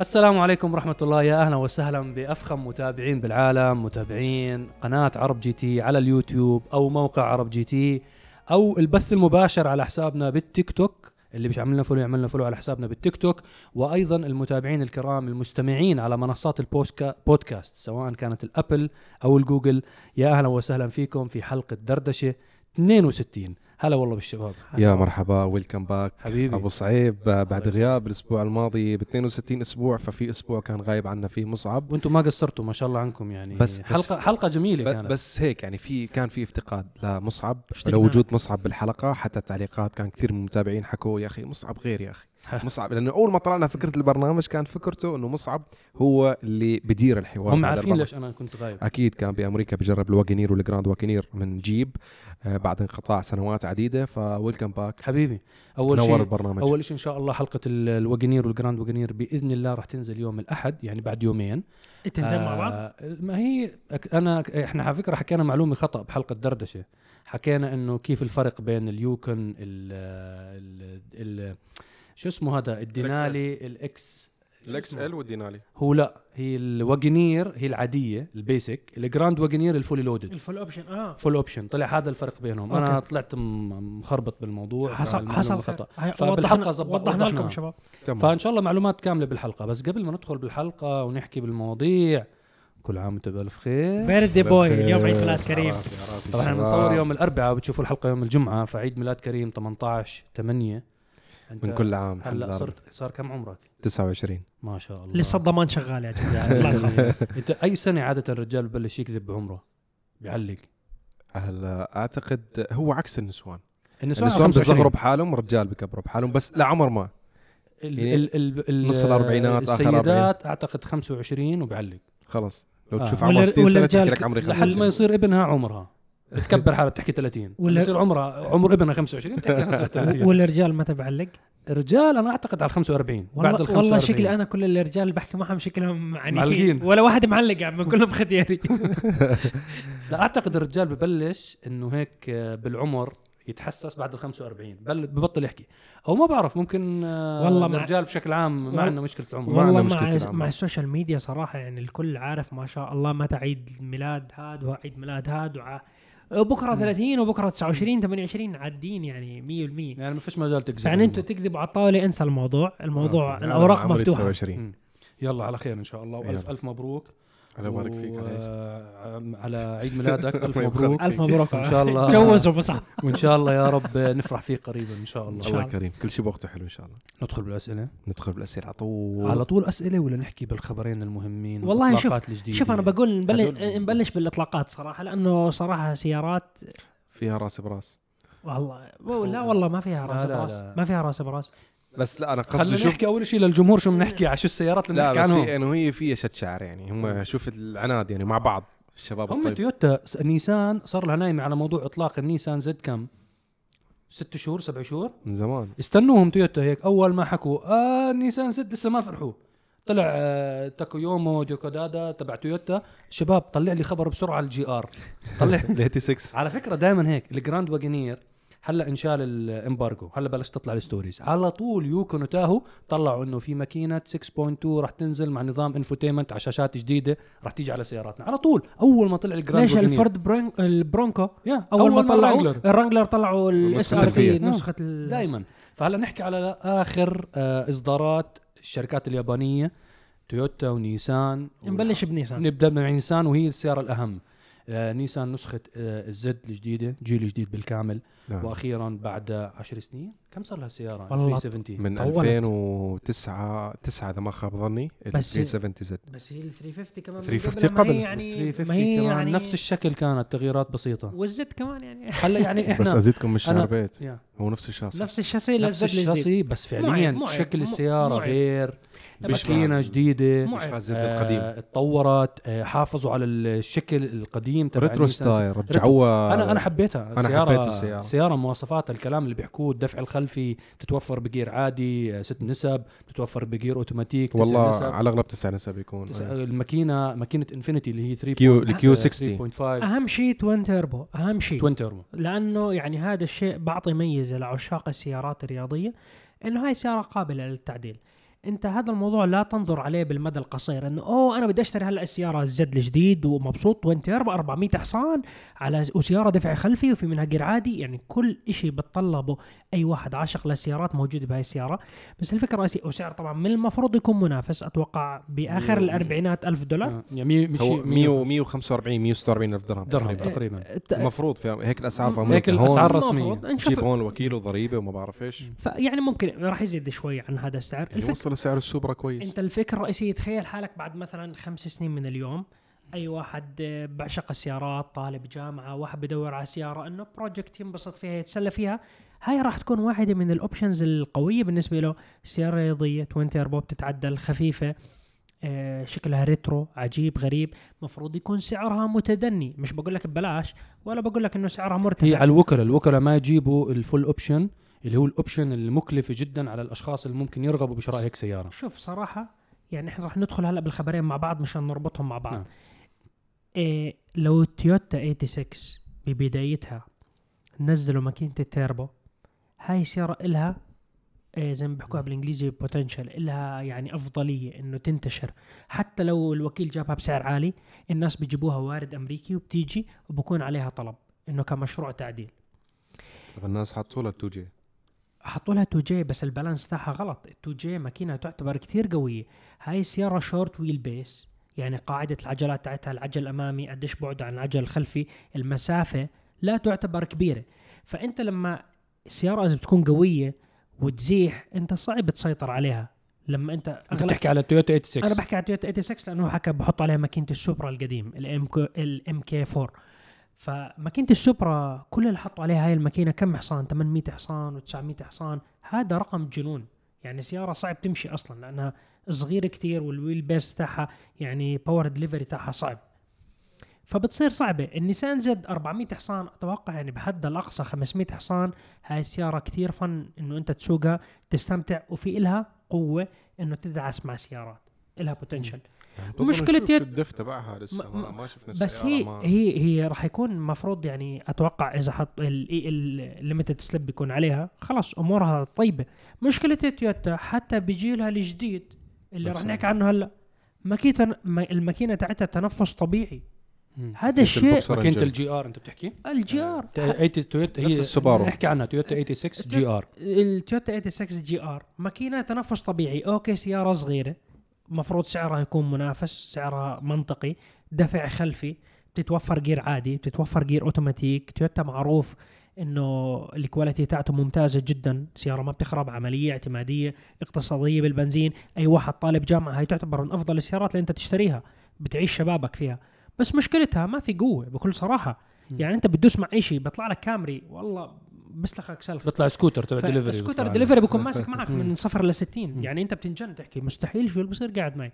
السلام عليكم ورحمة الله. يا أهلا وسهلا بأفخم متابعين بالعالم متابعين قناة عرب GT على اليوتيوب أو موقع عرب GT أو البث المباشر على حسابنا بالتيك توك اللي مش عملنا follow يعملنا follow على حسابنا بالتيك توك. وأيضا المتابعين الكرام المستمعين على منصات البودكاست سواء كانت الأبل أو الجوجل. يا أهلا وسهلا فيكم في حلقة دردشة 62 هلا والله بالشباب. يا مرحبا welcome back حبيبي. أبو صعيب بعد غياب الأسبوع الماضي ب 62 أسبوع ففي أسبوع كان غايب عنا فيه مصعب. وأنتم ما قصرتوا ما شاء الله عنكم يعني. بس- حلقه حلقة جميلة كانت. بس هيك يعني في كان في افتقاد لمصعب اشتقنا. لو وجود مصعب بالحلقة حتى التعليقات كان كثير من المتابعين حكوا يا أخي مصعب غير يا أخي. مصعب. لأنه أول ما طلعنا فكرة البرنامج كان فكرته إنه مصعب هو اللي بدير الحوار هم عارفين. ليش أنا كنت غايب. أكيد كان بأمريكا بجرب ال Wagoneer وال Grand Wagoneer من جيب آه، بعد انقطاع سنوات عديدة. ف welcome back حبيبي أول نور شيء البرنامج. أول شيء إن شاء الله حلقة ال- ال Wagoneer وال Grand Wagoneer بإذن الله راح تنزل يوم الأحد يعني بعد يومين. تنزل مع بعض؟ آه، ما هي أنا إحنا على فكرة حكينا معلومة خطأ بحلقة دردشة. حكينا إنه كيف الفرق بين ال Yukon ال ال ال شو اسمه هذا؟ ال Denali ال X ال X؟ L وال Denali. هو لا هي الوجنير هي العادية البيسك. الجراند وجنير الفولي لودد. الفول اوبشن آه. فول اوبشن طلع هذا الفرق بينهم. أنا okay. طلعت م- مخربط بالموضوع حصل حصل. خطأ. زب- وضحنا لكم. شباب. تمام. فإن شاء الله معلومات كاملة بالحلقة. بس قبل ما ندخل بالحلقة ونحكي بالمواضيع كل عام وأنت بألف خير. بيرثدي بوي اليوم عيد ميلاد كريم. طبعا إحنا بنصور يوم الأربعاء وبتشوفوا الحلقة يوم الجمعة فعيد ميلاد كريم 18 8 انت من كل عام هلا صرت صار كم عمرك؟ 29 ما شاء الله. لسه الضمان شغال يا جماعة. أنت أي سنة عادة الرجال ببلش يكذب بعمره؟ بيعلق. هلا أعتقد هو عكس النسوان. النسوان النسوان 25. بيصغروا بحالهم رجال بكبروا بحالهم بس لا عمر ما. ال يعني ال ال ال نص الأربعينات، آخر السيدات أعتقد 25 وبيعلق. خلص لو آه. تشوف ولا- عمر 60 سنة والرجال تحكي لك عمري لحد ما 25 يصير ابنها عمرها. بتكبر حالها بتحكي 30 ولا- يصير عمرها عمر ابنها 25 بتحكي أنا صرت 30 والرجال متى بعلق؟ الرجال أنا أعتقد على ال 45 بعد ال والله 45 والله شكلي أنا كل الرجال اللي بحكي معهم شكلهم معلقين. عنيفين ولا واحد معلق يا عم كلهم خديري لا أعتقد الرجال ببلش إنه هيك آه، بالعمر يتحسس بعد ال 45 بل ببطل يحكي. أو ما بعرف ممكن آه، والله مع- الرجال بشكل عام ما عندنا مشكلة العمر. ما عندنا والله مشكلة مع العمر. مع ال social media صراحة يعني الكل عارف ما شاء الله متى عيد ميلاد هاد وعيد ميلاد هاد وع... بكرة 30 وبكرة 29 28 عادين يعني 100% يعني ما فيش مجال تكذب يعني أنتوا تكذبوا على الطاولة انسى الموضوع. الموضوع أنا الأوراق إيه. مفتوحة. 29 مم. يلا على خير إن شاء الله. والف. ألف مبروك. الله يبارك فيك آه، على عيد ميلادك ألف الله مبروك ألف مبروك. إن شاء الله. تجوزوا بصح وإن شاء الله يا رب نفرح فيه قريبا إن شاء الله. الله. كريم كل شيء بوقته حلو إن شاء الله. ندخل بالأسئلة. ندخل بالأسئلة على طول. على طول أسئلة ولا نحكي بالخبرين المهمين والله شوف- الجديدة؟ شوف أنا بقول نبلش, نبلش بالإطلاقات صراحة لأنه صراحة سيارات فيها راس براس. والله لا والله ما فيها راس لا، براس. لا. ما فيها راس براس. بس لا أنا قصدي خلينا نحكي أول شيء للجمهور شو بنحكي على شو السيارات اللي لا بنحكي بس عنهم. هي انه هي فيها شد شعر يعني هم شوف العناد يعني مع بعض الشباب هم الطيب. تويوتا نيسان صار لها نايمة على موضوع إطلاق النيسان زد كم؟ ست شهور سبع شهور؟ من زمان. استنوهم تويوتا هيك أول ما حكوا آه نيسان زد لسه ما فرحوا. طلع آه تاكويومو ديوكودادا تبع تويوتا شباب طلع لي خبر بسرعة الجي آر. طلع الهيتي 6 على فكرة دائما هيك الجراند واجنير هلا انشال الامبارجو. هلا بلشت تطلع الستوريز. على طول يوكو وتاهو طلعوا انه في ماكينة 6.2 راح تنزل مع نظام انفوتيمنت على شاشات جديدة راح تيجي على سياراتنا. على طول. أول ما طلع الجراند ليش واجنير الفورد برون البرونكو؟ يا أول, ما طلعوا الرانجلر. الرانجلر طلعوا الاس ار في. نسخة ال- دائما فهلا نحكي على آخر آه إصدارات الشركات اليابانية تويوتا ونيسان نبلش بنيسان. نبدأ من نيسان وهي السيارة الأهم. نيسان نسخة آه الزد الجديدة جيل جديد بالكامل نعم. وأخيرا بعد 10 سنين كم صار لها السيارة والله 370 من طولت. 2009 9 إذا ما خاب ظني ال بس- 370 زد بس هي ال 350 كمان من 350 قبل ما هي قبل. يعني 350 ما هي كمان يعني نفس الشكل كانت تغييرات بسيطة والزد كمان يعني هلا يعني إحنا بس أزيدكم من أنا- الشعر بيت. هو نفس الشاصي نفس الشاسي نفس الشاصي بس فعليا شكل السيارة. غير ماكينه جديدة مش ال Z القديم. آه، اتطورت آه، حافظوا على الشكل القديم تبع retro. style رجعوها أنا أنا حبيتها. أنا السيارة حبيت السيارة. السياره مواصفاتها الكلام اللي بيحكوه الدفع الخلفي تتوفر بجير عادي آه، ست نسب تتوفر بجير أوتوماتيك تسع والله نسب. على الأغلب تسع نسب يكون. تسع الماكينه ماكينة إنفينيتي اللي هي 3 Q- ال Q 60. 3.5 أهم شيء توين تيربو أهم شيء. توين تيربو لأنه يعني هذا الشيء بعطي ميزة لعشاق السيارات الرياضية إنه هاي سيارة قابلة للتعديل. انت هذا الموضوع لا تنظر عليه بالمدى القصير انه أوه أنا بدي أشتري هلا السيارة ال Z الجديد ومبسوط تيربو 400 حصان على وسيارة دفع خلفي وفي منها جير عادي يعني كل شيء بتطلبه أي واحد عاشق للسيارات موجود بهاي السيارة. بس الفكرة الرئيسيه وسعر طبعا من المفروض يكون منافس أتوقع بآخر الأربعينات ألف دولار. آه، يعني مية- مش هو 100 100 145 146 ألف درهم درهم تقريباً. المفروض في هيك الأسعار في هيك. المفروض. نشوف تجيب هون وكيل وضريبه وما بعرف إيش. فيعني ممكن راح يزيد شوي عن هذا السعر. يعني الفكرة وصل سعر السوبرا كويس. أنت الفكرة الرئيسية تخيل حالك بعد مثلا خمس سنين من اليوم أي واحد آه، بعشق السيارات طالب جامعة واحد بدور على سيارة إنه project ينبسط فيها يتسلى فيها هاي راح تكون واحدة من ال options القوية بالنسبة له. سيارة رياضيه twin turbo بتتعدل خفيفة آه، شكلها retro عجيب غريب. مفروض يكون سعرها متدني. مش بقول لك ببلاش ولا بقول لك إنه سعرها مرتفع. هي على الوكلاء الوكلاء ما يجيبوا ال full option اللي هو ال option المكلف جدا على الأشخاص اللي ممكن يرغبوا بشراء هيك سيارة. شوف صراحة يعني إحنا راح ندخل هلأ بالخبرين مع بعض مشان نربطهم مع بعض. نعم. إيه لو تويوتا 86 ببدايتها نزلوا ماكينة التيربو هاي سيارة إلها إيه زي ما بيحكوها بالإنجليزي potential إلها يعني أفضلية إنه تنتشر. حتى لو الوكيل جابها بسعر عالي الناس بيجيبوها وارد أمريكي وبتيجي وبكون عليها طلب إنه كمشروع تعديل. طب الناس حطوا لها 2 جي حطوا لها 2 J بس ال balance تاعها غلط. 2 J ماكينة تعتبر كثير قوية. هاي السياره short wheelbase يعني قاعدة العجلات تاعتها العجل الامامي قديش بعده عن العجل الخلفي المسافة لا تعتبر كبيرة. فأنت لما السياره اذا بتكون قوية وتزيح أنت صعب تسيطر عليها. لما أنت اغلب بتحكي على تويوتا 86 أنا بحكي على تويوتا 86 لأنه حكى بحط عليها ماكينة السوبرا القديم ال MK 4 فماكينة السوبرا كل اللي حطوا عليها هاي الماكينة كم حصان؟ 800 حصان و900 حصان. هذا رقم جنون. يعني سيارة صعب تمشي أصلا لأنها صغيرة كتير وال wheelbase تاعها يعني power delivery تاعها صعب. فبتصير صعبة. النيسان Z 400 حصان. أتوقع يعني بحد الأقصى 500 حصان. هاي السيارة كتير fun إنه أنت تسوقها تستمتع وفي إلها قوة إنه تدعس مع سيارات. إلها potential مشكلة نشوف يد- ال diff تبعها لسه ما- ما, ما شفنا بس هي ما هي هي راح يكون مفروض يعني أتوقع إذا حط ال limited slip بيكون عليها خلاص أمورها طيبة مشكلة تويوتا حتى بجيلها الجديد اللي راح نحكي عنه هلأ ماكينه الماكينة تاعتها تنفس طبيعي. هذا الشيء ماكينة. الجي R أنت بتحكي؟ ال GR 80 تويوتا هي نفس السوبارو. نحكي عنها تويوتا 86 جي آر التويوتا 86 GR ماكينة تنفس طبيعي أوكي سيارة صغيرة مفروض سعرها يكون منافس سعرها منطقي دفع خلفي بتتوفر جير عادي بتتوفر جير اوتوماتيك تويوتا معروف إنه ال quality تاعته ممتازة جدا سيارة ما بتخرب عملية اعتمادية اقتصادية بالبنزين أي واحد طالب جامعة هي تعتبر من أفضل السيارات اللي أنت تشتريها بتعيش شبابك فيها بس مشكلتها ما في قوة بكل صراحة. يعني أنت بتدوس مع أي شيء بيطلع لك كامري والله بسلخك سلخ بيطلع سكوتر تبع دليفري سكوتر دليفري بيكون ماسك معك. من صفر ل 60 مم. يعني أنت بتنجن تحكي مستحيل شو اللي بصير قاعد معي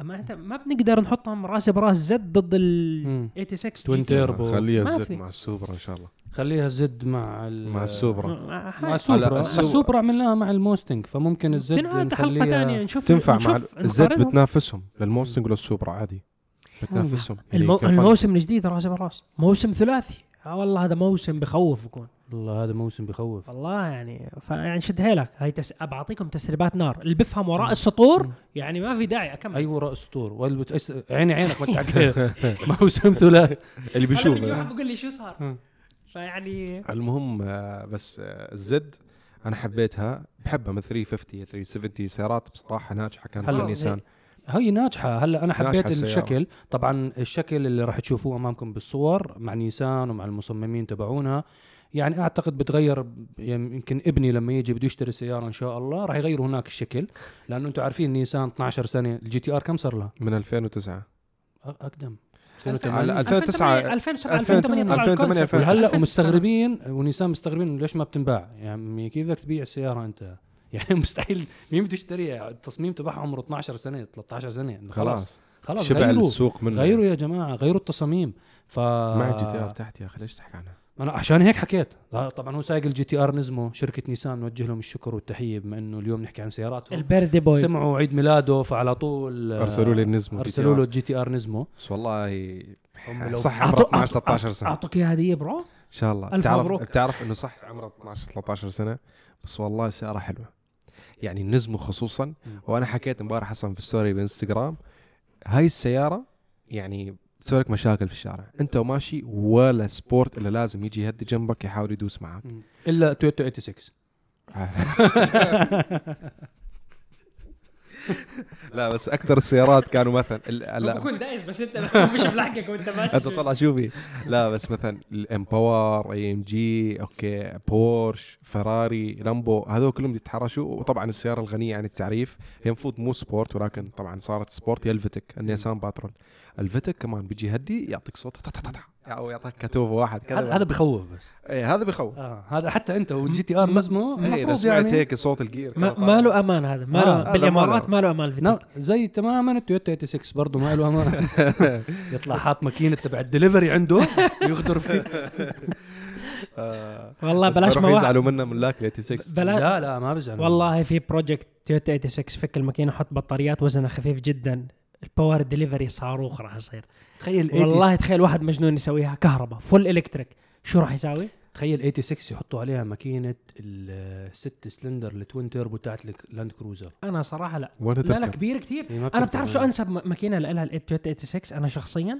أما أنت ما بنقدر نحطهم رأس براس Z ضد ال مم. 86 twin. turbo. خليها في. مع السوبرا إن شاء الله خليها Z مع مع السوبرا مع السوبرا السوبرا, عملناها مع الموستنج فممكن ال Z تنعاد حلقة ثانية نشوف تنفع مع نشوف نقارنهم. بتنافسهم للموستنج وللسوبرا عادي بتنافسهم يعني. الموسم الجديد رأس براس موسم ثلاثي آه والله هذا موسم بخوف بكون والله هذا موسم بخوف. والله يعني فيعني شد حيلك هاي تس... بعطيكم تسريبات نار. اللي بفهم وراء السطور. يعني ما في داعي أكمل. اي وراء سطور واللي بتأس... عيني عينك ما تعقل موسم ثلاثي. اللي بيشوف واحد بيقول لي شو صار. فيعني المهم آه، بس آه، ال Z أنا حبيتها. بحبها من 350 370 سيارات. بصراحة ناجحة كانت هلا. للنيسان هي ناجحة. هلا أنا حبيت. الشكل. طبعا الشكل اللي راح تشوفوه أمامكم بالصور مع نيسان ومع المصممين تبعونها يعني أعتقد بتغير يعني يمكن ابني لما يجي بده يشتري سيارة إن شاء الله راح يغيروا هناك الشكل لأنه أنتم عارفين نيسان 12 سنة الجي تي آر كم صار لها؟ من 2009 أ- أقدم. على 2008 2009 2007 2008 طلع 2008 ال concept. وهلأ وهلا 2009. ومستغربين ونيسان مستغربين ليش ما بتنباع؟ يعني كيف بدك تبيع السيارة أنت؟ يعني مستحيل مين بده يشتريها التصميم تبعها عمره 12 سنة 13 سنة. خلاص. خلاص. خلاص شبع غيروا. السوق منه غيروا يا جماعة غيروا التصاميم. ف مع ال GTR تحت يا أخي ليش تحكي عنها؟ أنا عشان هيك حكيت. طبعا هو سايق ال GTR Nismo شركة نيسان نوجه لهم الشكر والتحية بما إنه اليوم نحكي عن سياراتهم. ال birthday boy سمعوا عيد ميلاده فعلى طول آه، أرسلوا لي ال Nismo أرسلوا له ال GTR Nismo بس والله لو- صح عمره 12 أعطوا- 13 سنة. ان أعطوك إياها هدية برو؟ شاء الله. ألف بتعرف مبروك. بتعرف إنه صح عمره 12 13 سنة. بس والله سيارة حلوة. يعني Nismo خصوصا وأنا حكيت امبارح أصلا في story بإنستغرام هاي السيارة يعني تسوي لك مشاكل في الشارع أنت وماشي ولا sport إلا لازم يجي يهدي جنبك يحاول يدوس معك. إلا تويوتا 86 لا بس أكثر السيارات كانوا مثلا لا. بكون دايس بس أنت مش بلحقك وأنت ماشي. أنت طلع شوفي. لا بس مثلا ال M Power AMG okay بورش فراري لامبو هذول كلهم يتحرشوا. وطبعا السيارة الغنية عن التعريف هي المفروض مو sport ولكن طبعا صارت sport. هي الفيتك النيسان باترول. الفيتك كمان بيجي يهدي يعطيك صوت تا- تا- تا- تا. أو يعطيك كتوفه واحد هذا كذا. هذا بخوف بس. إيه هذا بخوف. آه هذا حتى أنت وال GTR Nismo إيه إذا سمعت يعني هيك صوت ال gear ما, له أمان هذا؟ ما آه، له هذا بالامارات ما له أمان لا الفيتك زي تماما التويوتا 86 برضه ما له أمان. يطلع حاط ماكينة تبع الدليفري عنده يغدر فيه. آه، والله بلاش ما يزعلوا منا ملاك 86 بلا لا لا ما بزعل والله في project تويوتا 86 فك الماكينة حط بطاريات وزنها خفيف جدا. ال power delivery صاروخ راح يصير. تخيل والله تخيل واحد مجنون يسويها كهرباء full electric شو راح يساوي؟ تخيل 86 يحطوا عليها ماكينة الست cylinder ال twin turbo تاعت اللاند كروزر أنا صراحة لا. لا؟ كبير كثير ما أنا بتعرف شو. أنسب ماكينة لها؟ التويوتا 86 أنا شخصيا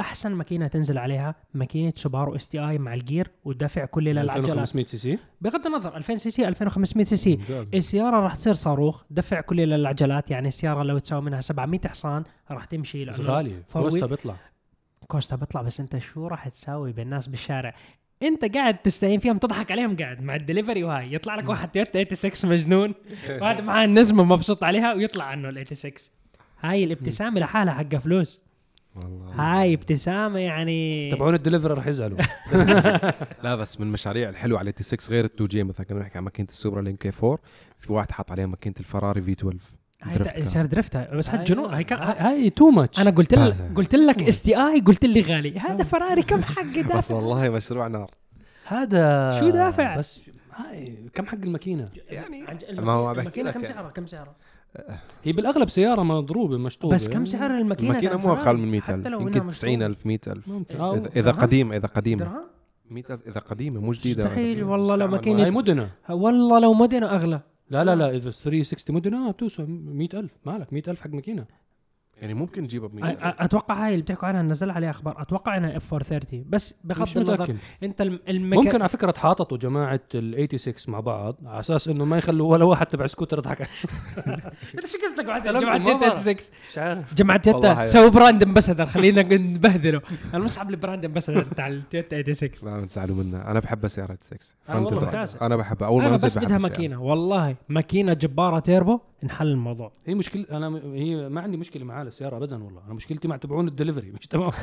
أحسن ماكينة تنزل عليها ماكينة سوبارو STI مع ال gear ودفع كلي للعجلات. 2500 سي سي؟ بغض النظر 2000 سي سي 2500 سي سي. ممتاز. السيارة راح تصير صاروخ دفع كلي للعجلات يعني السيارة لو تساوي منها 700 حصان راح تمشي بس غالي cost ها بيطلع. cost ها بيطلع بس أنت شو راح تساوي بالناس بالشارع؟ أنت قاعد تستهين فيهم تضحك عليهم قاعد مع الدليفري وهاي. يطلع لك واحد تويوتا 86 مجنون واحد معاه النزمه مبسوط عليها ويطلع عنه ال 86 هاي الابتسامة لحالها حقها فلوس. والله. هاي ابتسامة يعني. تبعون الدليفري راح يزعلوا. لا بس من المشاريع الحلوة على تي 6 غير التو جي مثلا كنا نحكي عن ماكينة السوبر لين كي 4 في واحد حط عليها ماكينة الفراري في 12 هاي. صار درفتها. بس هاد جنون هاي كان هاي تو ماتش أنا قلت لك. قلت لك إس تي آي قلت لي غالي. هذا فراري كم حق بس والله مشروع نار. هذا شو دافع؟ بس هاي كم حق الماكينة؟ يعني عن- ما هو الماكينة كم يعني. سعرها كم سعرها هي بالأغلب سيارة مضروبة مشطوبة. بس كم سعر الماكينة الماكينة مو؟ أقل من حتى 100000 لو إنها يمكن مشروع. 90000 100000 ممكن. اذا إذا؟ قديمة إذا قديمة. درهم؟ 100000 إذا قديمة مو جديدة. مستحيل والله لو هاي واجد. مدنة. والله لو مدينه أغلى. لا لا لا إذا 360 مدنة توصل 100000 مالك 100000 حق ماكينة. يعني ممكن تجيبها ب أ- 100 أ- أتوقع هاي اللي بتحكوا عنها نزل عليها أخبار. أتوقع إنها اف 430 بس بغض مش النظر متاكد أنت الم- المكا... ممكن على فكرة تحاططوا جماعة ال 86 مع بعض على أساس إنه ما يخلوا ولا واحد تبع سكوتر يضحك. انت شو قصدك؟ بعد جماعة المباراة. تويوتا 6 مش عارف. جماعة تويوتا حياة. سووا براند امباسدر خلينا نبهدله أنا مصعب البراند امباسدر تاع التويوتا 86 لا تزعلوا منا أنا بحب سيارة 6 أنا والله فهمت ممتاز. أنا بحبها. أول ما أنا بس بدها. ماكينة. والله ماكينة جبارة تيربو. انحل الموضوع. هي مشكلة أنا هي ما عندي مشكلة معاه السياره ابدا والله. أنا مشكلتي مع تبعون الدليفري مش تمام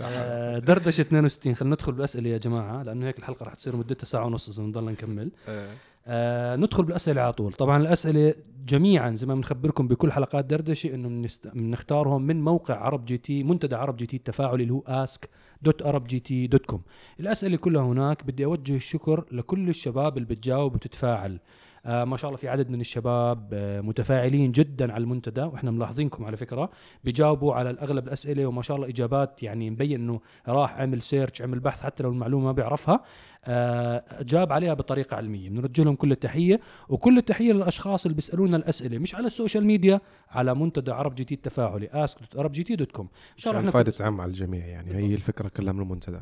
آه، دردشة 62 خلينا ندخل بالأسئلة يا جماعة لأنه هيك الحلقة راح تصير مدتها ساعة ونص إذا نضلنا نكمل. آه. آه ندخل بالأسئلة على طول. طبعا الأسئلة جميعا زي ما بنخبركم بكل حلقات دردشة إنه بنست- بنختارهم من موقع عرب جي تي منتدى عرب جي تي التفاعلي اللي هو ask dot عرب جي تي dot com الأسئلة كلها هناك بدي أوجه الشكر لكل الشباب اللي بتجاوب وبتتفاعل. آه ما شاء الله في عدد من الشباب آه متفاعلين جدا على المنتدى وإحنا ملاحظينكم على فكرة بيجاوبوا على الأغلب الأسئلة وما شاء الله إجابات يعني مبين إنه راح عمل search عمل بحث حتى لو المعلومة ما بيعرفها آه جاب عليها بطريقة علمية. بنوجه لهم كل التحية وكل التحية للأشخاص اللي بيسألونا الأسئلة مش على ال social media على منتدى عرب جي تي التفاعلي ask عرب جي تي dot com إن شاء الله عشان إحنا فائدة عام على الجميع يعني هي الفكرة كلها من المنتدى.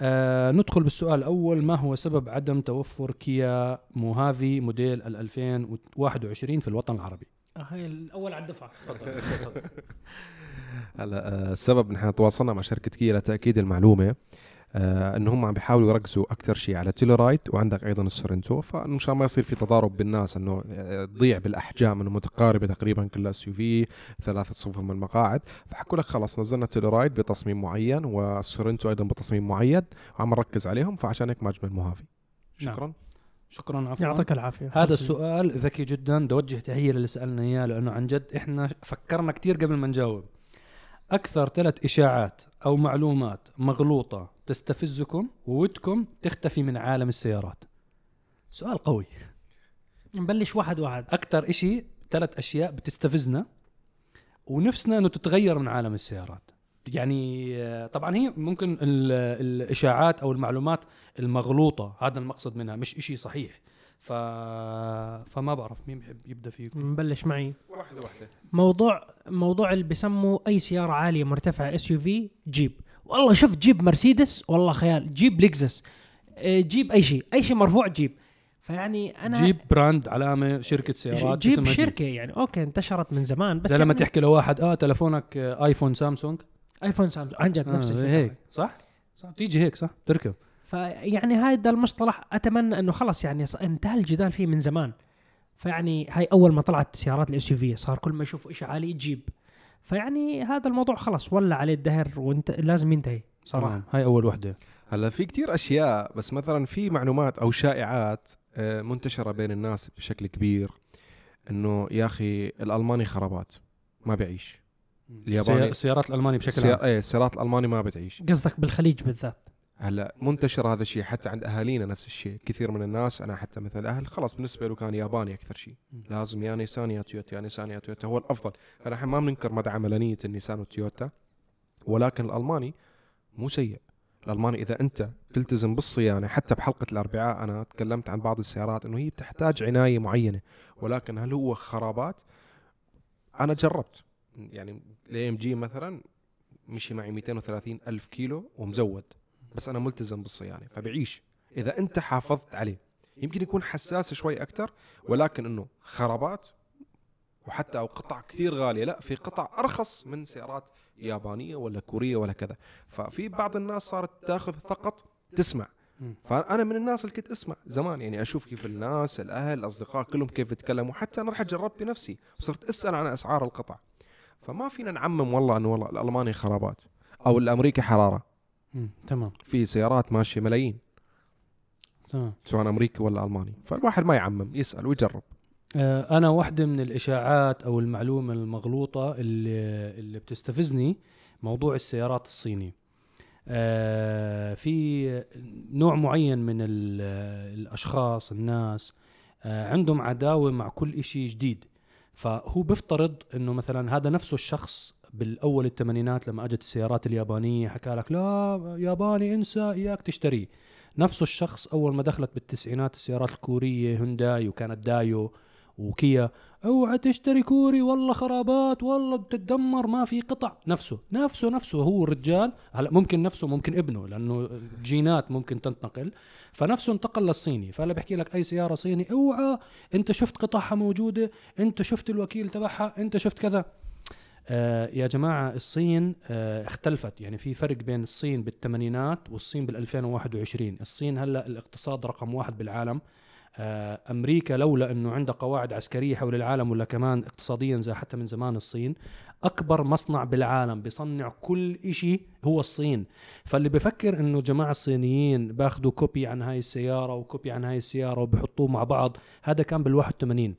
آه ندخل بالسؤال الأول ما هو سبب عدم توفر كيا موهافي موديل ال 2021 في الوطن العربي؟ هاي الأول على الدفعة. هلا آه، السبب نحن تواصلنا مع شركة كيا لتأكيد المعلومة. آه انه هم عم بيحاولوا يركزوا أكثر شيء على Telluride وعندك أيضا السورنتو فمشان ما يصير في تضارب بالناس إنه آه، تضيع بالأحجام إنه متقاربة تقريبا كلها SUV ثلاثة صفوف من المقاعد. فحكوا لك خلص نزلنا Telluride بتصميم معين والسورنتو أيضا بتصميم معين وعم نركز عليهم. فعشان هيك ما اجى الموهافي نعم. شكرا. شكرا عفوا. يعطيك العافية. هذا السؤال ذكي جدا. بدي أوجه تحية للي سألنا إياه لأنه عن جد إحنا فكرنا كثير قبل ما نجاوب. أكثر ثلاث إشاعات أو معلومات مغلوطة تستفزكم وودكم تختفي من عالم السيارات. سؤال قوي. نبلش واحد واحد. أكثر إشي ثلاث أشياء بتستفزنا ونفسنا إنه تتغير من عالم السيارات. يعني طبعا هي ممكن ال- الإشاعات أو المعلومات المغلوطة هذا المقصد منها مش إشي صحيح. ف... فما بعرف مين بحب يبدأ فيكم. نبلش معي. واحدة واحدة. موضوع موضوع اللي بسموا أي سيارة عالية مرتفعة SUV جيب. والله شفت جيب مرسيدس والله خيال. جيب لكزس آه، جيب أي شيء. أي شيء مرفوع جيب. فيعني أنا جيب brand علامة شركة سيارات جيب شركة يعني. okay انتشرت من زمان بس زي لما يعني تحكي لواحد آه تلفونك آه، آيفون سامسونج. آيفون سامسونج. عن جد نفس آه الفكرة. هيك صح؟ صح. تيجي هيك صح؟ تركب. فيعني هذا المصطلح أتمنى إنه خلص يعني انتهى الجدال فيه من زمان. فيعني هاي أول ما طلعت سيارات ال SUV صار كل ما يشوف شيء عالي جيب. فيعني هذا الموضوع خلص ولى عليه الدهر وانت لازم ينتهي صراحة. تمام هاي أول وحدة. هلا في كتير أشياء بس مثلا في معلومات أو شائعات آه، منتشرة بين الناس بشكل كبير إنه يا أخي الألماني خرابات ما بيعيش. الياباني- سي- السيارات الألماني بشكل. عام. إيه السيارات الألماني ما بتعيش. قصدك بالخليج بالذات؟ هلا منتشر هذا الشيء حتى عند أهالينا نفس الشيء. كثير من الناس أنا حتى مثل أهل خلاص بالنسبة له كان ياباني أكثر شيء. لازم يا نيسان يا تويوتا يا نيسان يا تويوتا. هو الأفضل. فنحن ما بننكر مدى عملانيه النيسان والتويوتا ولكن الألماني مو سيء. الألماني إذا أنت تلتزم بالصيانة حتى بحلقة الأربعاء أنا تكلمت عن بعض السيارات إنه هي بتحتاج عناية معينة ولكن هل هو خرابات؟ أنا جربت. يعني ال AMG مثلا مشي معي 230 ألف كيلو ومزود. بس أنا ملتزم بالصيانة فبعيش. إذا أنت حافظت عليه. يمكن يكون حساس شوي أكثر ولكن إنه خرابات وحتى أو قطع كثير غالية. لا في قطع أرخص من سيارات يابانية ولا كورية ولا كذا. ففي بعض الناس صارت تأخذ فقط تسمع. فأنا من الناس اللي كنت أسمع زمان يعني أشوف كيف الناس الأهل الأصدقاء كلهم كيف يتكلموا. حتى أنا رحت جربت بنفسي صرت أسأل عن أسعار القطع. فما فينا نعمم والله إنه والله الألماني خرابات أو الأمريكي حرارة. تمام. في سيارات ماشية ملايين. تمام. سواء أمريكي ولا ألماني. فالواحد ما يعمم يسأل ويجرب. آه، أنا واحدة من الإشاعات أو المعلومة المغلوطة اللي اللي بتستفزني موضوع السيارات الصيني آه، في نوع معين من ال- الأشخاص الناس آه، عندهم عداوة مع كل إشي جديد. فهو بيفترض إنه مثلا هذا نفسه الشخص بالأول الثمانينات لما أجت السيارات اليابانية حكى لك لا ياباني انسى إياك تشتريه نفسه الشخص أول ما دخلت بالتسعينات السيارات الكورية هونداي وكانت دايو وكيا. أوعى تشتري كوري والله خرابات والله بتتدمر ما في قطع. نفسه نفسه نفسه هو الرجال هلا ممكن نفسه ممكن ابنه لأنه جينات ممكن تنتقل. فنفسه انتقل للصيني. فهلا بحكي لك أي سيارة صيني أوعى أنت شفت قطعها موجودة أنت شفت الوكيل تبعها أنت شفت كذا. آه يا جماعة الصين آه اختلفت. يعني في فرق بين الصين بالثمانينات والصين بال 2021 الصين هلأ الاقتصاد رقم واحد بالعالم. آه، أمريكا لولا إنه عندها قواعد عسكرية حول العالم ولا كمان اقتصاديا زي حتى من زمان الصين أكبر مصنع بالعالم بيصنع كل إشي هو الصين. فاللي بفكر إنه جماعة الصينيين باخذوا copy عن هاي السيارة و copy عن هاي السيارة وبحطوه مع بعض هذا كان بال 81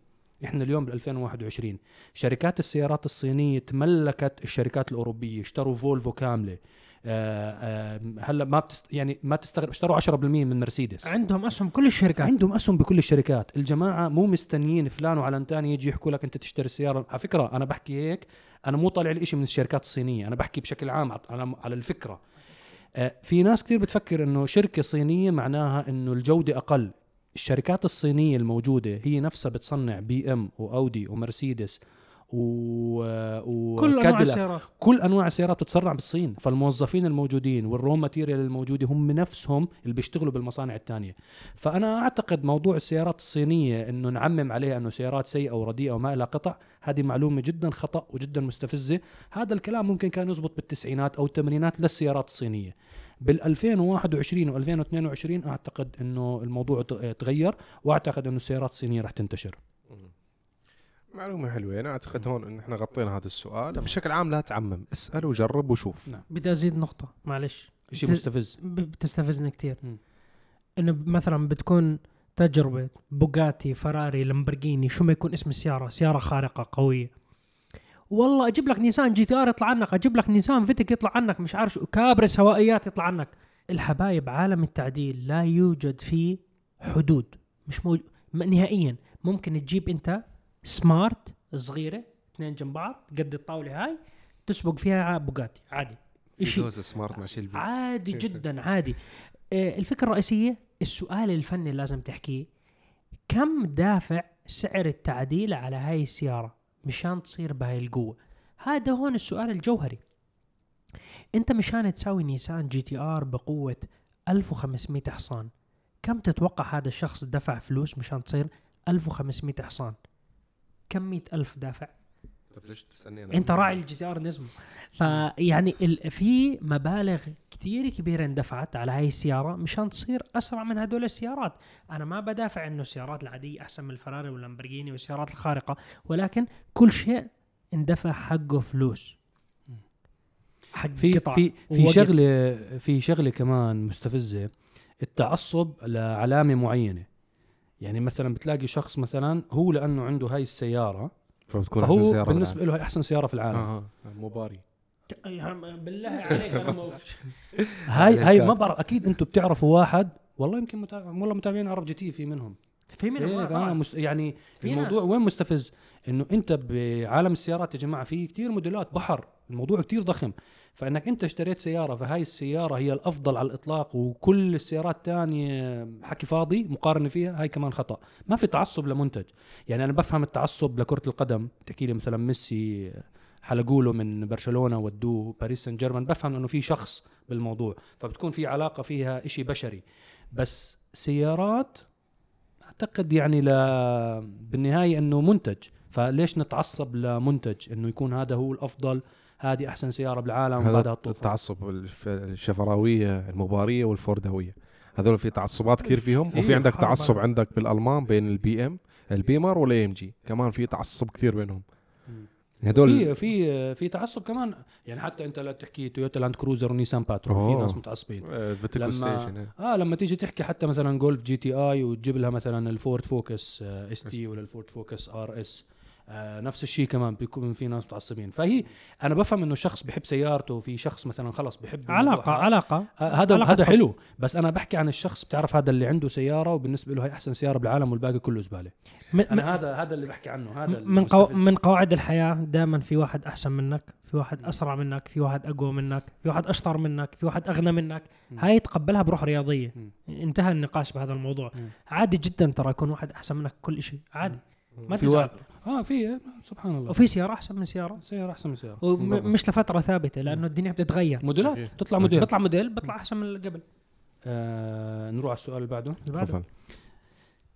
إحنا اليوم بال 2021 شركات السيارات الصينية تملكت الشركات الأوروبية اشتروا فولفو كاملة. آه، آه، هلا ما بتست يعني ما تستغرب اشتروا 10% من مرسيدس. عندهم أسهم كل الشركات. عندهم أسهم بكل الشركات. الجماعة مو مستنيين فلان وعلان يجي يحكوا لك أنت تشتري السيارة. على فكرة أنا بحكي هيك أنا مو طالع لي شيء من الشركات الصينية أنا بحكي بشكل عام على على الفكرة. آه، في ناس كثير بتفكر إنه شركة صينية معناها إنه الجودة أقل. الشركات الصينية الموجودة هي نفسها بتصنع بي إم وأودي ومرسيدس و كل أنواع السيارات. كل أنواع السيارات بتتصنع بالصين. فالموظفين الموجودين وال raw material الموجودة هم نفسهم اللي بيشتغلوا بالمصانع الثانية فأنا أعتقد موضوع السيارات الصينية إنه نعمم عليها إنه سيارات سيئة ورديئه وما لها قطع هذه معلومة جدا خطأ وجدا مستفزة. هذا الكلام ممكن كان يزبط بالتسعينات أو الثمانينات للسيارات الصينية. بال 2021 و 2022 أعتقد إنه الموضوع تغير وأعتقد إنه السيارات الصينية رح تنتشر. معلومة حلوة. أنا أعتقد هون إن إحنا غطينا هذا السؤال. بشكل عام لا تعمم. اسأل وجرب وشوف. نعم. بدي أزيد نقطة معلش. شيء مستفز. بتستفزني كثير ب- مثلا بتكون تجربة بوغاتي فراري لامبرجيني شو ما يكون اسم السيارة سيارة خارقة قوية. والله أجيب لك نيسان جي تي ار يطلع عنك أجيب لك نيسان فيتك يطلع عنك مش عارف شو كابرس هوائيات يطلع عنك. الحبايب عالم التعديل لا يوجد فيه حدود مش موج... م- نهائيا. ممكن تجيب أنت سمارت صغيرة اثنين جنب بعض قد الطاولة هاي تسبق فيها بوغاتي عادي. دوز سمارت مع شيلبي عادي جدا عادي. آه، الفكرة الرئيسية السؤال الفني اللي لازم تحكيه كم دافع سعر التعديل على هاي السيارة؟ مشان تصير بهاي القوة. هذا هون السؤال الجوهري. انت مشان تساوي نيسان جي تي آر بقوة 1500 حصان كم تتوقع هذا الشخص دفع فلوس مشان تصير 1500 حصان؟ كم مئة ألف دافع. طيب ليش تسألني أنت راعي الجي تي آر نزمه فيعني ال- في مبالغ كتير كبيرة اندفعت على هاي السيارة مشان تصير أسرع من هدول السيارات. أنا ما بدافع إنه السيارات العادية أحسن من الفراري واللامبرجيني والسيارات الخارقة ولكن كل شيء اندفع حقه فلوس. حق في قطع في في. شغله في شغلة كمان مستفزة التعصب لعلامة معينة. يعني مثلا بتلاقي شخص مثلا هو لأنه عنده هاي السيارة فبتكون أحسن فهو سيارة بالنسبة له هي أحسن سيارة في العالم. آه آه مباري يا عم بالله عليك أنا مو- هاي هاي. ما بعرف أكيد أنتم بتعرفوا واحد والله يمكن متابع والله متابعين عرب جي تي في منهم. في منهم إيه. مست... يعني في الموضوع ناس. وين مستفز؟ إنه أنت بعالم السيارات يا جماعة في كتير موديلات بحر الموضوع كتير ضخم. فإنك أنت اشتريت سيارة فهاي السيارة هي الأفضل على الإطلاق وكل السيارات الثانية حكي فاضي مقارنة فيها هاي كمان خطأ. ما في تعصب لمنتج. يعني أنا بفهم التعصب لكرة القدم. تحكي لي مثلا ميسي حلقوا له من برشلونة ودوه باريس سان جيرمان بفهم إنه في شخص بالموضوع فبتكون في علاقة فيها إشي بشري. بس سيارات أعتقد يعني ل بالنهاية إنه منتج. فليش نتعصب لمنتج؟ إنه يكون هذا هو الأفضل هذه أحسن سيارة بالعالم هذا التعصب الشفراوية المبارية والفوردويه هذول في تعصبات كثير فيهم في وفي عندك تعصب عندك بالألمان بين البي إم البيمر والإي إم جي. كمان في تعصب كثير بينهم. هدول في في في تعصب كمان يعني حتى انت لا تحكي تويوتا لاند كروزر ونيسان باترول في. ناس متعصبين آه، لما- إيه. آه لما تيجي تحكي حتى مثلا جولف جي تي آي وتجيب لها مثلا الفورد فوكس ST ولا الفورد فوكس آر إس آه نفس الشيء كمان بيكون في ناس متعصبين. فهي أنا بفهم إنه الشخص بحب سيارته وفي شخص مثلا خلص بحب علاقة هذا. علاقة. آه، هذا علاقة هذا. حلو. بس أنا بحكي عن الشخص بتعرف هذا اللي عنده سيارة وبالنسبة له هي أحسن سيارة بالعالم والباقي كله زبالة. أنا هذا هذا اللي بحكي عنه هذا من, قو... من قواعد الحياة دائما في واحد أحسن منك في واحد أسرع منك في واحد أقوى منك في واحد أشطر منك في واحد أغنى منك. هاي تقبلها بروح رياضية. انتهى النقاش بهذا الموضوع. عادي جدا ترى يكون واحد أحسن منك كل شيء عادي. ما في تزعل. آه في سبحان الله. وفي سيارة أحسن من سيارة؟ سيارة أحسن من سيارة. ومش لفترة ثابتة لأنه الدنيا بتتغير. موديلات. تطلع موديل. بيطلع موديل بيطلع أحسن من اللي قبل. آه نروح على السؤال اللي بعده. اللي بعده. تفضل.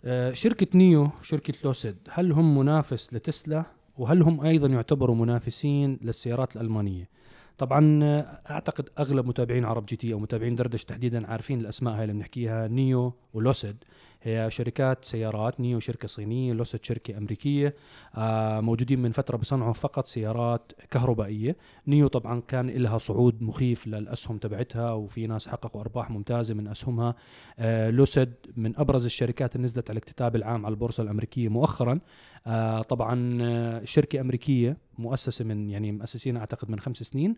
آه شركة نيو شركة لوسيد هل هم منافس لتسلا؟ وهل هم أيضا يعتبروا منافسين للسيارات الألمانية؟ طبعا آه، أعتقد أغلب متابعين عرب جي تي أو متابعين دردش تحديدا عارفين الأسماء هاي اللي بنحكيها نيو ولوسيد. هي شركات سيارات نيو شركة صينية لوسيد شركة أمريكية آه موجودين من فترة بصنعوا فقط سيارات كهربائية. نيو طبعا كان لها صعود مخيف للأسهم تبعتها وفي ناس حققوا أرباح ممتازة من أسهمها. آه لوسيد من أبرز الشركات اللي نزلت على الاكتتاب العام على البورصة الأمريكية مؤخرا. آه طبعا شركة أمريكية مؤسسة من يعني مؤسسين أعتقد من خمس سنين.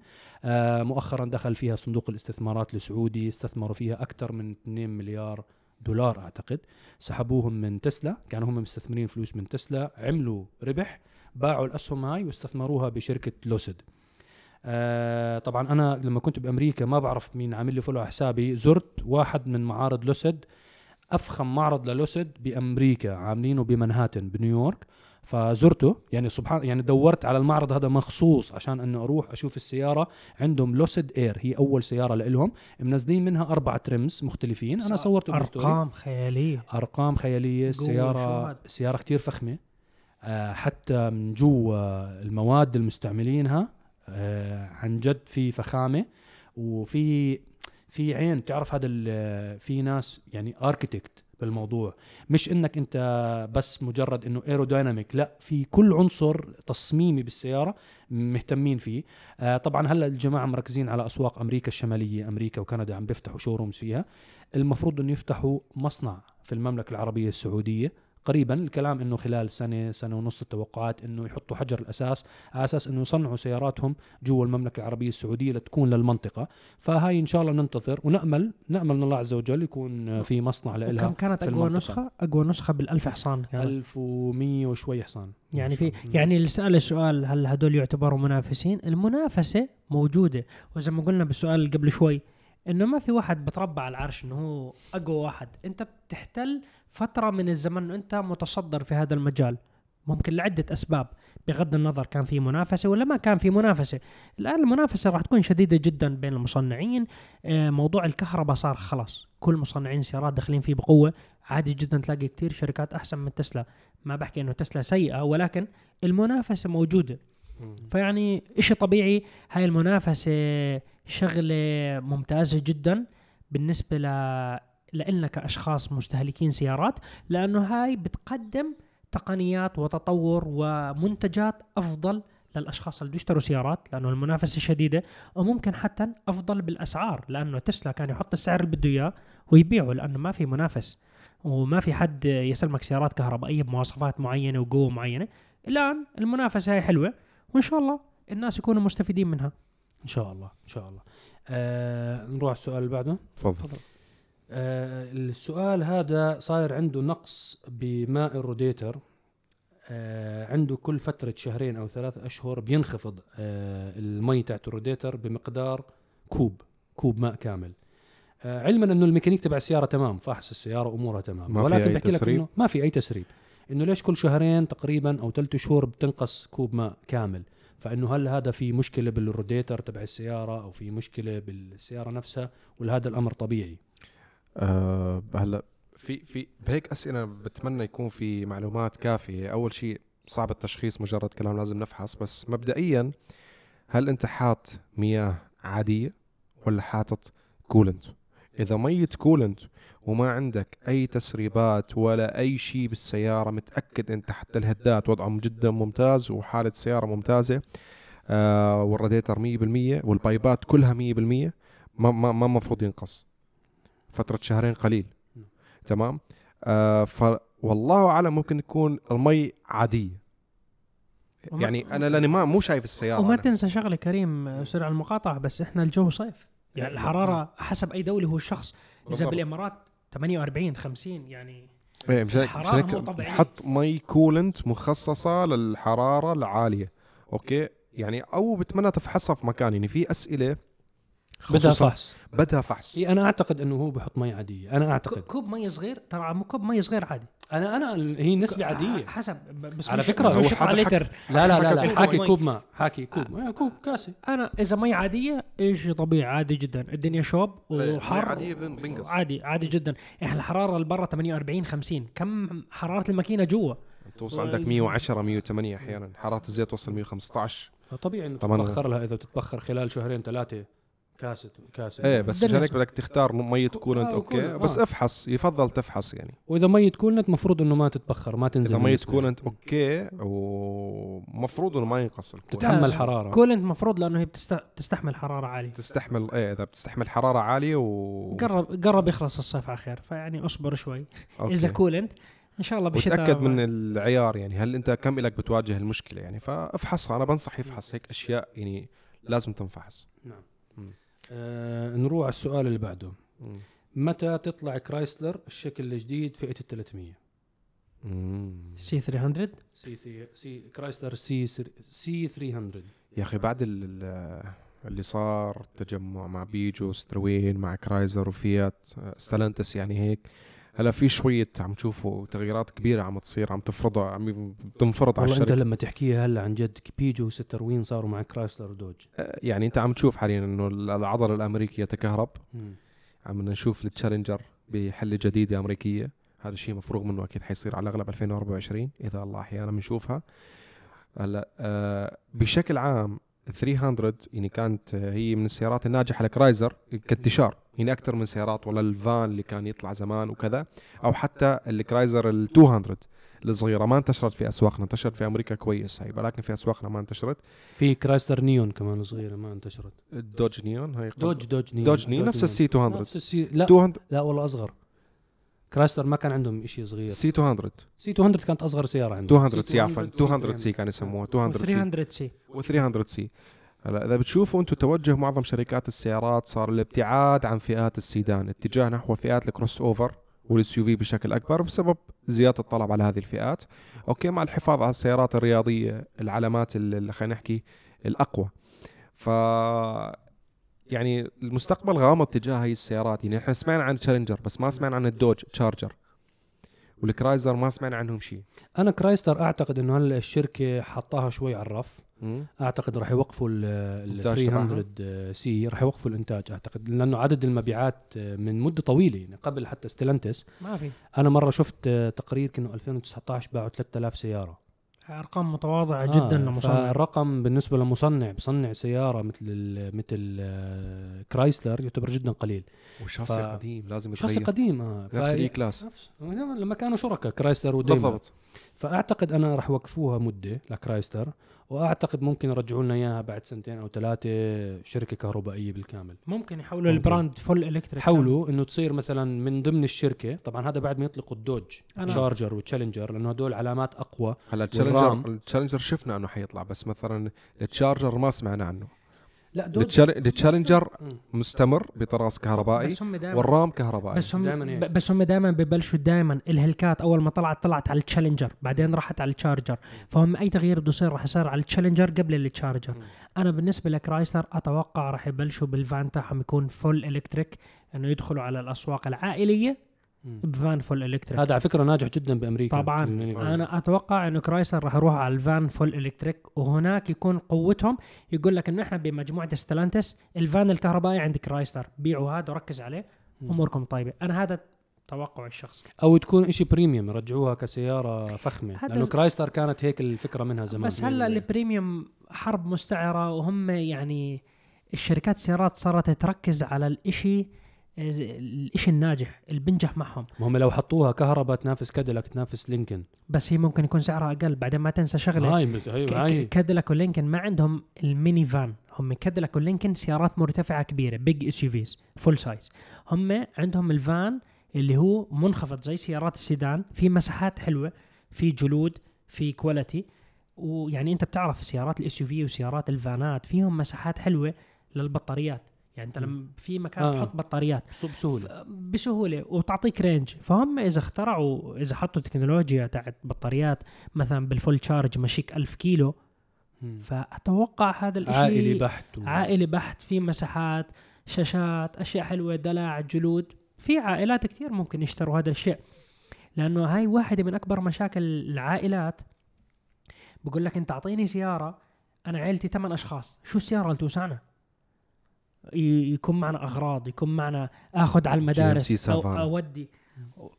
مؤخرا دخل فيها صندوق الاستثمارات السعودي استثمروا فيها أكثر من 2 مليار دولار أعتقد. سحبوهم من تسلا كانوا هم مستثمرين فلوس من تسلا عملوا ربح باعوا الأسهم هاي واستثمروها بشركة لوسيد آه طبعا أنا لما كنت بأمريكا ما بعرف مين عامل لي follow حسابي زرت واحد من معارض لوسيد أفخم معرض للوسيد بأمريكا عاملينه بمنهاتن بنيويورك. فزرته. يعني سبحان يعني دورت على المعرض هذا مخصوص عشان إنه أروح أشوف السيارة. عندهم لوسيد اير هي أول سيارة لهم منزلين منها أربع trims مختلفين. أنا صورته بال story. أرقام خيالية. أرقام خيالية. السياره. سياره كتير فخمة. آه حتى من جوا المواد اللي مستعملينها آه عن جد في فخامة. وفي في عين. بتعرف هذا ال- في ناس يعني architect بالموضوع. مش إنك أنت بس مجرد إنه aerodynamic لا في كل عنصر تصميمي بالسيارة مهتمين فيه. آه طبعا هلأ الجماعة مركزين على أسواق أمريكا الشمالية أمريكا وكندا عم بيفتحوا showrooms فيها. المفروض إنه يفتحوا مصنع في المملكة العربية السعودية. قريبا الكلام إنه خلال سنة سنة ونص التوقعات إنه يحطوا حجر الأساس على أساس إنه يصنعوا سياراتهم جوا المملكة العربية السعودية لتكون للمنطقة فهاي إن شاء الله ننتظر ونأمل نأمل من الله عز وجل يكون في مصنع لها وكم كانت أقوى. نسخة أقوى نسخة بالألف حصان كانت 1100 وشوي حصان يعني في. يعني اللي سال السؤال هل هدول يعتبروا منافسين؟ المنافسة موجودة وزي ما قلنا بالسؤال قبل شوي إنه ما في واحد بتربى على العرش إنه هو أقوى واحد. أنت بتحتل فترة من الزمن إنت متصدر في هذا المجال. ممكن لعدة أسباب. بغض النظر كان في منافسة ولا ما كان في منافسة. الآن المنافسة راح تكون شديدة جدا بين المصنعين. آه، موضوع الكهرباء صار خلاص. كل مصنعين السيارات داخلين فيه بقوة. عادي جدا تلاقي كتير شركات أحسن من تسلا. ما بحكي إنه تسلا سيئة ولكن المنافسة موجودة. فيعني إشي طبيعي. هاي المنافسة شغلة ممتازة جدا بالنسبة ل لإلنا كأشخاص مستهلكين سيارات لأنه هاي بتقدم تقنيات وتطور ومنتجات أفضل للأشخاص اللي بيشتروا سيارات لأنه المنافسة شديدة وممكن حتى أفضل بالأسعار لأنه تسلا كان يحط السعر اللي بده إياه ويبيعه لأنه ما في منافس وما في حد يسلمك سيارات كهربائية بمواصفات معينة وقوة معينة. الآن المنافسة هاي حلوة وإن شاء الله الناس يكونوا مستفيدين منها. إن شاء الله إن شاء الله. آه نروح على السؤال اللي بعده. تفضل. آه السؤال هذا صاير عنده نقص بماء الروديتر. آه عنده كل فترة شهرين أو ثلاث أشهر بينخفض آه المي تاعت الروديتر بمقدار كوب كوب ماء كامل. آه علما إنه الميكانيك تبع السيارة تمام فاحص السيارة أمورها تمام. ما في ولكن أي بحكي لك؟ إنه ما في أي تسريب. إنه ليش كل شهرين تقريبا أو ثلاث شهور بتنقص كوب ماء كامل؟ فإنه هل هذا في مشكلة بالروديتر تبع السيارة أو في مشكلة بالسيارة نفسها؟ ولا هذا الأمر طبيعي. أه هلا في في بهيك أسئلة بتمنى يكون في معلومات كافية. أول شيء صعب التشخيص مجرد كلام لازم نفحص. بس مبدئيا هل أنت حاط مياه عادية ولا حاطط coolant إذا ميه coolant وما عندك أي تسريبات ولا أي شيء بالسيارة متأكد أنت حتى الهدات وضعهم جدا ممتاز وحالة السياره ممتازة آه والراديتر 100% والبايبات كلها 100% ما ما ما المفروض ينقص. فترة شهرين قليل. تمام؟ آه ف والله أعلم ممكن تكون المي عادية. يعني أنا لأني ما مو شايف السيارة وما أنا. تنسى شغلة كريم سرع المقاطعة بس إحنا الجو صيف. يعني الحرارة حسب أي دولة هو الشخص إذا. بالإمارات 48 50 يعني إيه مشان هيك. حط مي coolant مخصصة للحرارة العالية أوكي يعني أو بتمنى تفحصها في مكان يعني في أسئلة بدها فحص. بدها فحص. إيه أنا أعتقد إنه هو بحط مي عادية. أنا أعتقد. كوب مي صغير؟ ترى مو كوب مي صغير عادي. أنا أنا هي نسبة عادية. حسب بس على مش هو حكى- لتر. لا لا لا, لا. حاكي. كوب ماء. حاكي كوب. آه، كوب كاسه أنا إذا مي عادية إيش طبيعي؟ عادي جدا. الدنيا شوب وحر عادية بن- بنقص. عادي عادي جدا. إحنا الحرارة اللي برا 48 50 كم حرارة الماكينة جوا؟ توصل عندك 110 108 أحيانا. حرارة الزيت توصل 115 طبيعي إنه. تتبخر لها إذا بتتبخر خلال شهرين ثلاثة. كاسه كاسه إيه بس مشان هيك بدك تختار ميه coolant آه، أوكي. coolant، بس آه. أفحص يفضل تفحص يعني. وإذا ميه coolant مفروض إنه ما تتبخر ما تنزل إذا ميه. coolant أوكي ومفروض إنه ما ينقص ال coolant. تتحمل حرارة. كولنت مفروض لأنه هي بتست... تستحمل حرارة عالية. تستحمل إيه إذا بتستحمل حرارة عالية و قرب قرب يخلص الصيف على خير. فيعني اصبر شوي. أوكي. إذا coolant إن شاء الله بالشتاء وتأكد من العيار يعني. هل أنت كم لك بتواجه المشكلة يعني؟ فافحصها أنا بنصح يفحص. هيك أشياء يعني لازم تنفحص. نعم. مم. آه نروح على السؤال اللي بعده مم. متى تطلع كرايسلر الشكل الجديد فئه ال 300 مم. C 300 سي سي كرايسلر سي C 300 يا أخي بعد ال- ال- اللي صار تجمع مع بيجو ستروين مع كرايسلر وفيات ستيلانتس يعني هيك هلا في شوية عم تشوفوا تغييرات كبيرة عم تصير عم تفرضها عم تنفرض على والله أنت الشركة. لما تحكيها هلا عن جد بيجو وستروين صاروا مع كرايسلر ودوج. آه، يعني أنت عم تشوف حاليا إنه العضلات الامريكي يتكهرب. عم نشوف التشالنجر بحله جديده أمريكية. هذا الشيء مفروغ منه أكيد حيصير على الأغلب 2024 إذا الله أحيانا بنشوفها هلا آه بشكل عام 300 يعني كانت آه، هي من السيارات الناجحة لكرايسلر كانتشار. يعني أكثر من سيارات ولا الفان اللي كان يطلع زمان وكذا أو حتى الكرايسلر ال 200 الصغيرة ما انتشرت في أسواقنا انتشرت في أمريكا كويس هي ولكن في أسواقنا ما انتشرت. في كرايسلر نيون كمان صغيرة ما انتشرت. الدوج نيون هي دوج دوج نيون. دوج نيون نفس ال C 200 نفس ال C لا. 200 لا والله أصغر. كرايسلر ما كان عندهم شيء صغير. C 200 C 200 كانت أصغر سيارة عندهم. 200 C عفوا 200 C كان يسموها 200 سي. 300 سي. و300 سي. هلا إذا بتشوفوا أنتم توجه معظم شركات السيارات صار الابتعاد عن فئات السيدان اتجاه نحو فئات ال crossover وال SUV بشكل أكبر بسبب زيادة الطلب على هذه الفئات. أوكي مع الحفاظ على السيارات الرياضية العلامات اللي خلينا نحكي الأقوى. ف يعني المستقبل غامض تجاه هاي السيارات. يعني إحنا سمعنا عن تشالنجر بس ما سمعنا عن الدوج تشارجر والكرايسلر ما سمعنا عنهم شيء. أنا كرايسلر أعتقد إنه هلا الشركة حطاها شوي على الرف. أعتقد راح يوقفوا ال الإنتاج 300 C راح يوقفوا الإنتاج أعتقد لأنه عدد المبيعات من مدة طويلة يعني قبل حتى ستيلانتس ما في. أنا مرة شفت تقرير كانه 2019 باعوا 3000 سيارة. أرقام متواضعة جدا لمصنع. الرقم بالنسبة لمصنع بصنع سيارة مثل ال مثل آه، كرايسلر يعتبر جدا قليل. والشاصي ف... قديم لازم شاصي قديم آه نفس ال E-Class. نفس لما كانوا شركاء كرايسلر وديملر بالضبط. فأعتقد أنا راح يوقفوها مدة لكرايسلر وأعتقد ممكن يرجعوا لنا إياها بعد سنتين أو ثلاثة شركة كهربائية بالكامل. ممكن يحولوا ال brand full electric حولوا إنه تصير مثلا من ضمن الشركة طبعا هذا بعد ما يطلقوا الدوج شارجر وتشالنجر لأنه هدول علامات أقوى هلا التشالنجر التشالنجر شفنا إنه حيطلع بس مثلا التشارجر ما سمعنا عنه. لا التشالنجر مستمر بطراز كهربائي والرام كهربائي. بس هم دايماً بس هم دائما ببلشوا دائما ال Hellcat أول ما طلعت طلعت على التشالنجر بعدين راحت على التشارجر. فهم أي تغيير بده يصير راح يصير على التشالنجر قبل التشارجر. أنا بالنسبة لكرايسلر أتوقع راح يبلشوا بالفان تاعهم يكون full electric إنه يدخلوا على الأسواق العائلية ب van full electric. هذا على فكرة ناجح جدا بأمريكا. طبعا. أنا أتوقع إنه كرايسلر راح يروح على ال van full electric وهناك يكون قوتهم يقول لك انه إحنا بمجموعة ستلانتس الفان الكهربائي عند كرايسلر بيعوا هذا وركز عليه. أموركم طيبة. أنا هذا توقع الشخصي. أو تكون شيء premium يرجعوها كسيارة فخمة. لأنه كرايسلر كانت هيك الفكرة منها زمان. بس هلا ال premium حرب مستعرة وهم يعني الشركات السيارات صارت تركز على الإشي الإشي الناجح اللي بنجح معهم هم لو حطوها كهرباء تنافس كاديلاك تنافس لينكن بس هي ممكن يكون سعرها أقل بعدين ما تنسى شغلة. هاي هاي كاديلاك ولينكن ما عندهم ال minivan هم كاديلاك ولينكن سيارات مرتفعة كبيرة big SUVs full size هم عندهم الفان اللي هو منخفض زي سيارات السيدان في مساحات حلوة في جلود في quality ويعني أنت بتعرف سيارات ال SUV وسيارات ال vanات فيهم مساحات حلوة للبطاريات. يعني انت لما في مكان آه. تحط بطاريات. بسهولة. بسهولة وتعطيك range فهم إذا اخترعوا إذا حطوا تكنولوجيا تاعت بطاريات مثلا بالفول تشارج مشيك ألف كيلو فأتوقع هذا الشيء عائلي بحت و... عائلي بحت في مساحات شاشات أشياء حلوة دلع جلود. في عائلات كثير ممكن يشتروا هذا الشيء. لأنه هاي واحدة من أكبر مشاكل العائلات. بقول لك أنت أعطيني سيارة أنا عيلتي ثمان أشخاص. شو السيارة اللي توسعنا؟ يكون معنا أغراض يكون معنا آخذ على المدارس. أو أودي.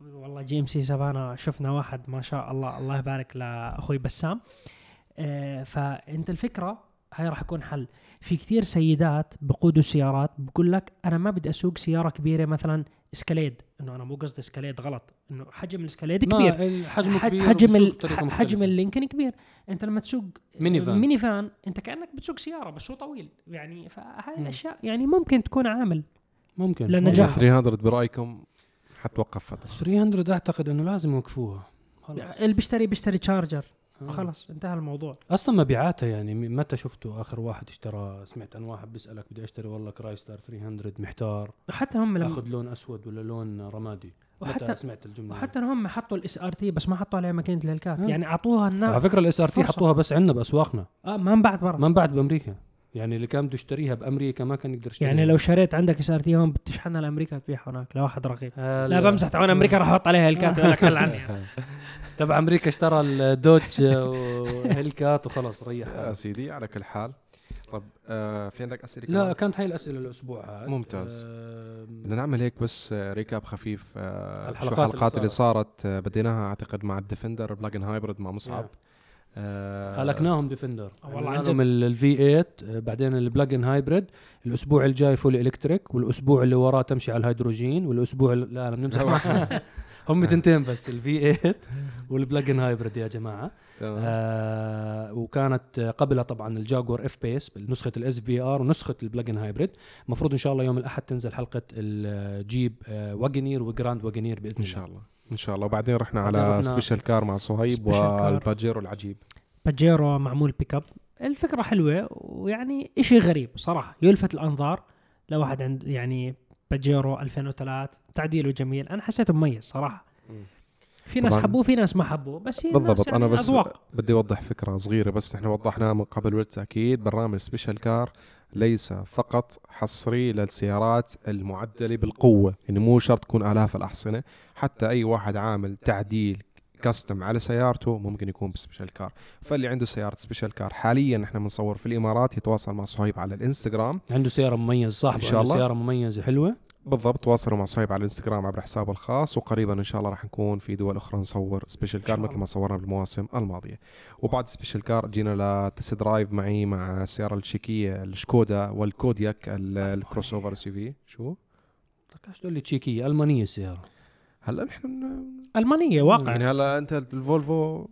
والله جي إم سي سافانا شفنا واحد ما شاء الله الله يبارك لاخوي بسام. آه فأنت الفكرة هاي راح يكون حل. في كثير سيدات بقودوا السيارات بقول لك أنا ما بدي أسوق سيارة كبيرة مثلا اسكاليد إنه أنا مو قصدي اسكاليد غلط إنه حجم الاسكاليد كبير. حجم كبير حجم حجم اللينكن كبير. أنت لما تسوق minivan minivan أنت كأنك بتسوق سيارة بس هو طويل. يعني فهاي الأشياء يعني ممكن تكون عامل ممكن. للنجاح 300 برأيكم حتوقف فتره 300 أعتقد إنه لازم يوقفوها. خلص اللي بيشتري بيشتري Charger خلص انتهى الموضوع. أصلا مبيعاتها يعني متى شفتوا آخر واحد اشترى سمعت عن واحد بيسألك بدي أشتري والله Chrysler 300 محتار. حتى هم لما آخذ لون أسود ولا لون رمادي. وحتى سمعت الجملة وحتى هم حطوا ال SRT بس ما حطوا عليها ماكينة ال Hellcat آه. يعني أعطوها الناس على فكرة ال SRT حطوها بس عندنا بأسواقنا. آه ما انباعت برا. ما انباعت بأمريكا. يعني اللي كان بده يشتريها بأمريكا ما كان يقدر يشتريها. يعني لو شريت عندك SRT هون بتشحنها لأمريكا تبيعها هناك لواحد رغيف آه لا بمزح. تعال أمريكا راح أحط عليها Hellcat ويقول لك هل عني. تبع أمريكا اشترى ال Dodge و Hellcat وخلص ريح. يا سيدي على كل حال. طب آه في عندك أسئلة لا كانت هاي الأسئلة الأسبوع. هذا ممتاز. آه بدنا نعمل هيك بس recap خفيف آه الحلقات شو الحلقات اللي صارت, اللي صارت بديناها أعتقد مع ال Defender plug-in hybrid مع مصعب. آه هلكناهم Defender والله عن جد. ال V 8 بعدين ال plug-in hybrid الأسبوع الجاي full electric والأسبوع اللي وراه تمشي على الهيدروجين والأسبوع لا أنا بنمسح هم تنتين بس ال V 8 وال plug-in hybrid يا جماعة. تمام. آه وكانت قبلها طبعا ال Jaguar F-Pace نسخه ال SVR ونسخة ال plug-in hybrid المفروض إن شاء الله يوم الأحد تنزل حلقة الجيب آه Wagoneer و Grand Wagoneer بإذن الله. ان شاء الله. إن شاء الله. وبعدين رحنا على special car مع صهيب وال Pajero العجيب. Pajero معمول بيك اب الفكرة حلوة ويعني إشي غريب صراحة. يلفت الأنظار لو واحد عند يعني Pajero 2003 تعديله جميل. أنا حسيته مميز صراحة. في ناس حبوه في ناس ما حبوه. بس هي بالضبط. يعني أنا بس أذواق. بدي أوضح فكرة صغيرة. بس نحن وضحناها من قبل بالتاكيد برنامج special car ليس فقط حصري للسيارات المعدلة بالقوة يعني مو شرط تكون آلاف الأحصنة حتى أي واحد عامل تعديل custom على سيارته ممكن يكون ب special car. فاللي عنده سيارة special car حاليا إحنا بنصور في الإمارات يتواصل مع صهيب على الإنستغرام. عنده سيارة مميزة صاحبه إن شاء الله. سيارة مميزة حلوة. بالضبط تواصلوا مع صهيب على الإنستغرام عبر حسابه الخاص وقريبا إن شاء الله راح نكون في دول أخرى نصور special car مثل ما صورنا بالمواسم الماضية. وبعد special car جينا ل test drive معي مع السيارة التشيكية ال Skoda وال Kodiaq ال- ال crossover سي في شو؟ ليش تقول لي تشيكية ألمانية السيارة. هلا نحن ألمانية واقع. يعني هلا أنت ال Volvo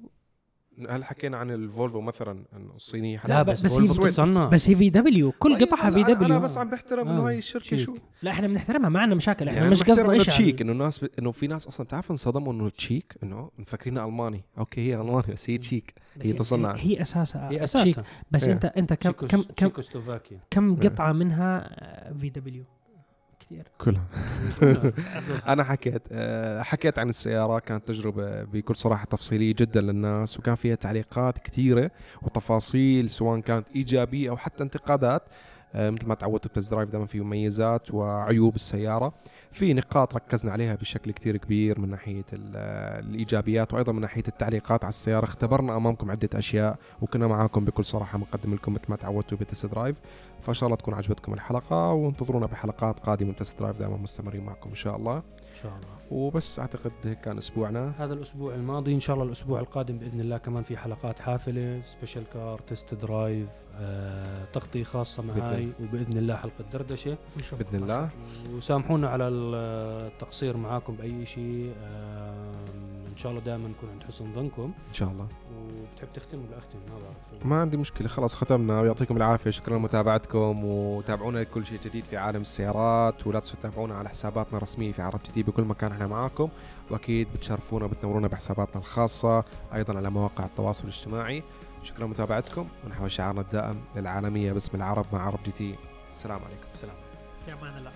هل حكينا عن ال Volvo مثلا إنه الصينيه لا بس بس هي بتتصنع. بس هي VW كل قطعها VW أنا بس عم بحترم إنه آه، هاي الشركة. شو؟ لا إحنا بنحترمها ما عندنا مشاكل. إحنا يعني مش قصدنا إيش تشيك إنه الناس ب... إنه في ناس أصلا بتعرف انصدموا إنه تشيك إنه مفكرينها ألماني. okay هي ألماني بس هي تشيك هي تصنع. هي أساسها هي أساسا بس إيه. انت أنت كم كم كم كم إيه. قطعة منها VW كثير. كلها أنا حكيت آه، حكيت عن السيارة كانت تجربة بكل صراحة تفصيلية جدا للناس وكان فيها تعليقات كثيرة وتفاصيل سواء كانت إيجابية أو حتى انتقادات. مثل ما تعودتوا ال test drive دائما فيه مميزات وعيوب السيارة. في نقاط ركزنا عليها بشكل كتير كبير من ناحية ال- الإيجابيات وأيضا من ناحية التعليقات على السيارة. اختبرنا أمامكم عدة أشياء وكنا معاكم بكل صراحة بنقدم لكم مثل ما تعودتوا بال test drive. فإن شاء الله تكون عجبتكم الحلقة وانتظرونا بحلقات قادمة من test drive دائما مستمرين معكم إن شاء الله. إن شاء الله. وبس أعتقد هيك كان أسبوعنا. هذا الأسبوع الماضي. إن شاء الله الأسبوع القادم بإذن الله كمان في حلقات حافلة. special car test drive آه، تغطية خاصة معاي. وبإذن الله حلقة دردشة. بإذن الله. وسامحونا على التقصير معاكم بأي شيء آه، إن شاء الله دائما نكون عند حسن ظنكم. إن شاء الله. وبتحب تختم ولا أختم؟ ما بعرف. ما عندي مشكلة خلاص ختمنا. ويعطيكم العافية. شكرا لمتابعتكم وتابعونا لكل شيء جديد في عالم السيارات ولا تنسوا تتابعونا على حساباتنا الرسمية في عرب جديد بكل مكان. إحنا معاكم. وأكيد بتشرفونا وبتنورونا بحساباتنا الخاصة أيضا على مواقع التواصل الاجتماعي. شكرا لمتابعتكم. ونحول شعارنا الدائم للعالمية باسم العرب مع عرب جي تي السلام عليكم. سلام في أمان الله.